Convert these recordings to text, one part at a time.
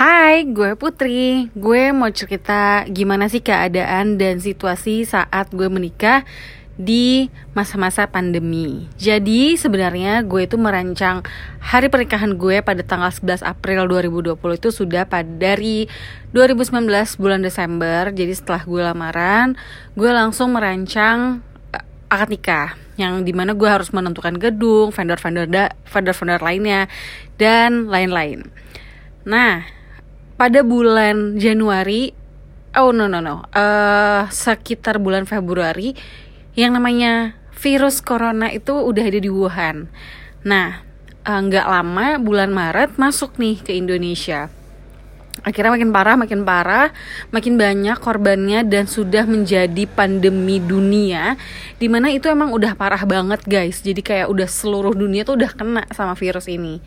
Hai, gue Putri. Gue mau cerita gimana sih keadaan dan situasi saat gue menikah di masa-masa pandemi. Jadi sebenarnya gue itu merancang hari pernikahan gue pada tanggal 11 April 2020 itu sudah pada dari 2019 bulan Desember. Jadi setelah gue lamaran, gue langsung merancang uh, akad nikah yang di mana gue harus menentukan gedung, vendor-vendor vendor-vendor lainnya dan lain-lain. Nah, pada bulan Januari oh no no no. Uh, sekitar bulan Februari yang namanya virus corona itu udah ada di Wuhan. Nah eh, nggak uh, lama bulan Maret masuk nih ke Indonesia. Akhirnya makin parah makin parah makin banyak korbannya dan sudah menjadi pandemi dunia di mana itu emang udah parah banget guys. Jadi kayak udah seluruh dunia tuh udah kena sama virus ini.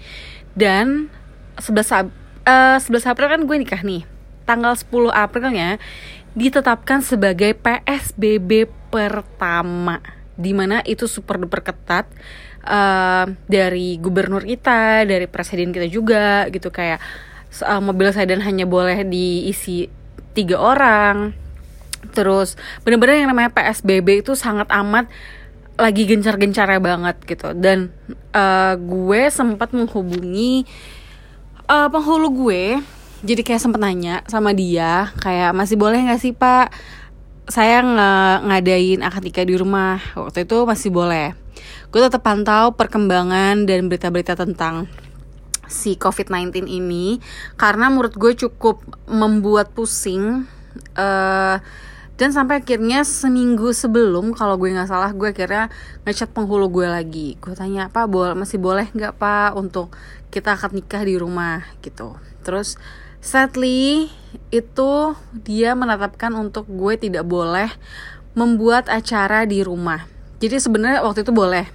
Dan 11 uh, eh, 11 April kan gue nikah nih. Tanggal 10 Aprilnya ditetapkan sebagai PSBB pertama di mana itu super duper ketat uh, dari gubernur kita dari presiden kita juga gitu. Kayak uh, mobil sedan hanya boleh diisi tiga orang. Terus bener-bener yang namanya PSBB itu sangat amat lagi gencar-gencarnya banget gitu. Dan uh, gue sempat menghubungi uh, penghulu gue jadi kayak sempet nanya sama dia kayak masih boleh nggak sih pak? Saya nge ngadain akad nikah di rumah. Waktu itu masih boleh. Gue tetap pantau perkembangan dan berita-berita tentang si COVID-19 ini karena menurut gue cukup membuat pusing uh, dan sampai akhirnya seminggu sebelum kalau gue nggak salah gue akhirnya ngechat penghulu gue lagi. Gue tanya pak boleh masih boleh nggak pak untuk kita akan nikah di rumah? Gitu. Terus sadly itu dia menetapkan untuk gue tidak boleh membuat acara di rumah. Jadi sebenarnya waktu itu boleh.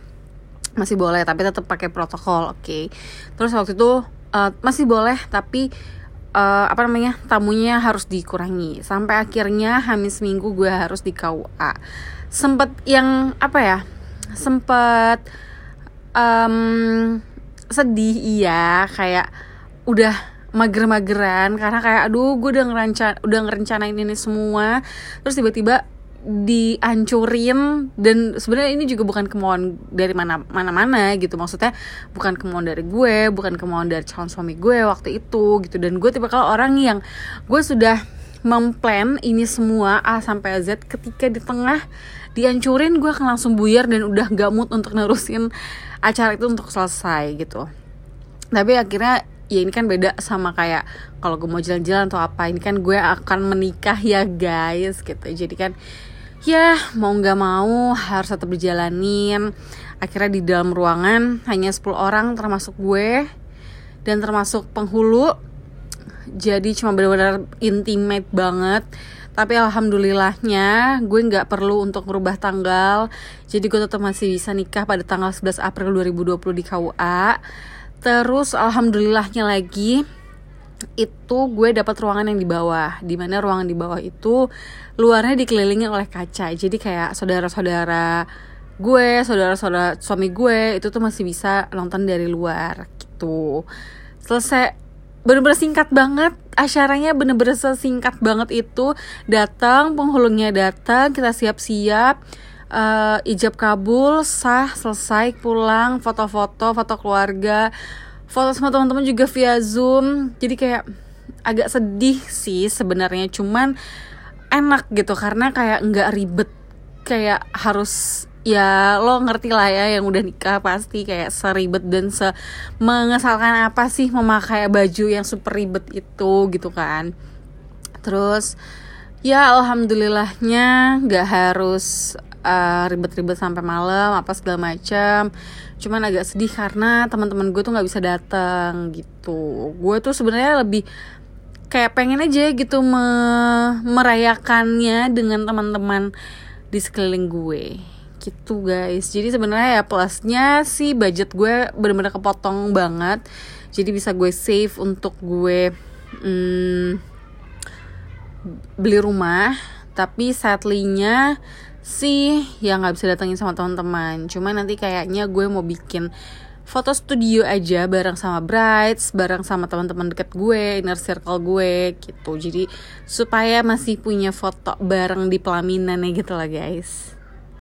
Masih boleh tapi tetap pakai protokol oke. Okay? terus waktu itu uh, masih boleh tapi uh, apa namanya tamunya harus dikurangi. Sampai akhirnya hamis seminggu gue harus di KUA sempet yang apa ya sempet um, sedih iya. Kayak udah mager-mageran. Karena kayak aduh gue udah ngerencana udah ngerencanain ini semua. Terus tiba-tiba dihancurin dan sebenarnya ini juga bukan kemauan dari mana mana mana gitu. Maksudnya bukan kemauan dari gue bukan kemauan dari calon suami gue waktu itu gitu. Dan gue tipe kalau orang yang gue sudah memplan ini semua A sampai Z. Ketika di tengah dihancurin gue akan langsung buyar dan udah gak mood untuk nerusin acara itu untuk selesai gitu. Tapi akhirnya ya ini kan beda sama kayak kalau gue mau jalan-jalan atau apa ini kan gue akan menikah ya guys gitu. Jadi kan ya mau nggak mau harus tetap dijalanin. Akhirnya di dalam ruangan hanya 10 orang termasuk gue dan termasuk penghulu. Jadi cuma benar-benar intimate banget. Tapi alhamdulillahnya gue nggak perlu untuk merubah tanggal. Jadi gue tetap masih bisa nikah pada tanggal 11 April 2020 di KUA terus alhamdulillahnya lagi itu gue dapat ruangan yang di bawah di mana ruangan di bawah itu luarnya dikelilingi oleh kaca. Jadi kayak saudara-saudara gue saudara-saudara suami gue itu tuh masih bisa nonton dari luar gitu. Selesai bener-bener singkat banget. Acaranya bener-bener singkat banget itu. Datang penghulunya datang kita siap-siap uh, ijab kabul sah selesai pulang foto-foto foto keluarga foto sama teman-teman juga via zoom. Jadi kayak agak sedih sih sebenarnya. Cuman enak gitu karena kayak nggak ribet. Kayak harus ya lo ngerti lah ya yang udah nikah pasti kayak seribet dan se mengesalkan apa sih memakai baju yang super ribet itu gitu kan. Terus ya alhamdulillahnya nggak harus uh, ribet-ribet sampai malam apa segala macam. Cuman agak sedih karena teman-teman gue tuh nggak bisa datang gitu. Gue tuh sebenarnya lebih kayak pengen aja gitu me merayakannya dengan teman-teman di sekeliling gue. Gitu guys. Jadi sebenarnya ya plusnya sih budget gue bener-bener kepotong banget. Jadi bisa gue save untuk gue hmm, beli rumah tapi sadly-nya sih ya nggak bisa datangin sama teman-teman. Cuma nanti kayaknya gue mau bikin foto studio aja bareng sama brides bareng sama teman-teman deket gue inner circle gue gitu. Jadi supaya masih punya foto bareng di pelaminannya gitu lah guys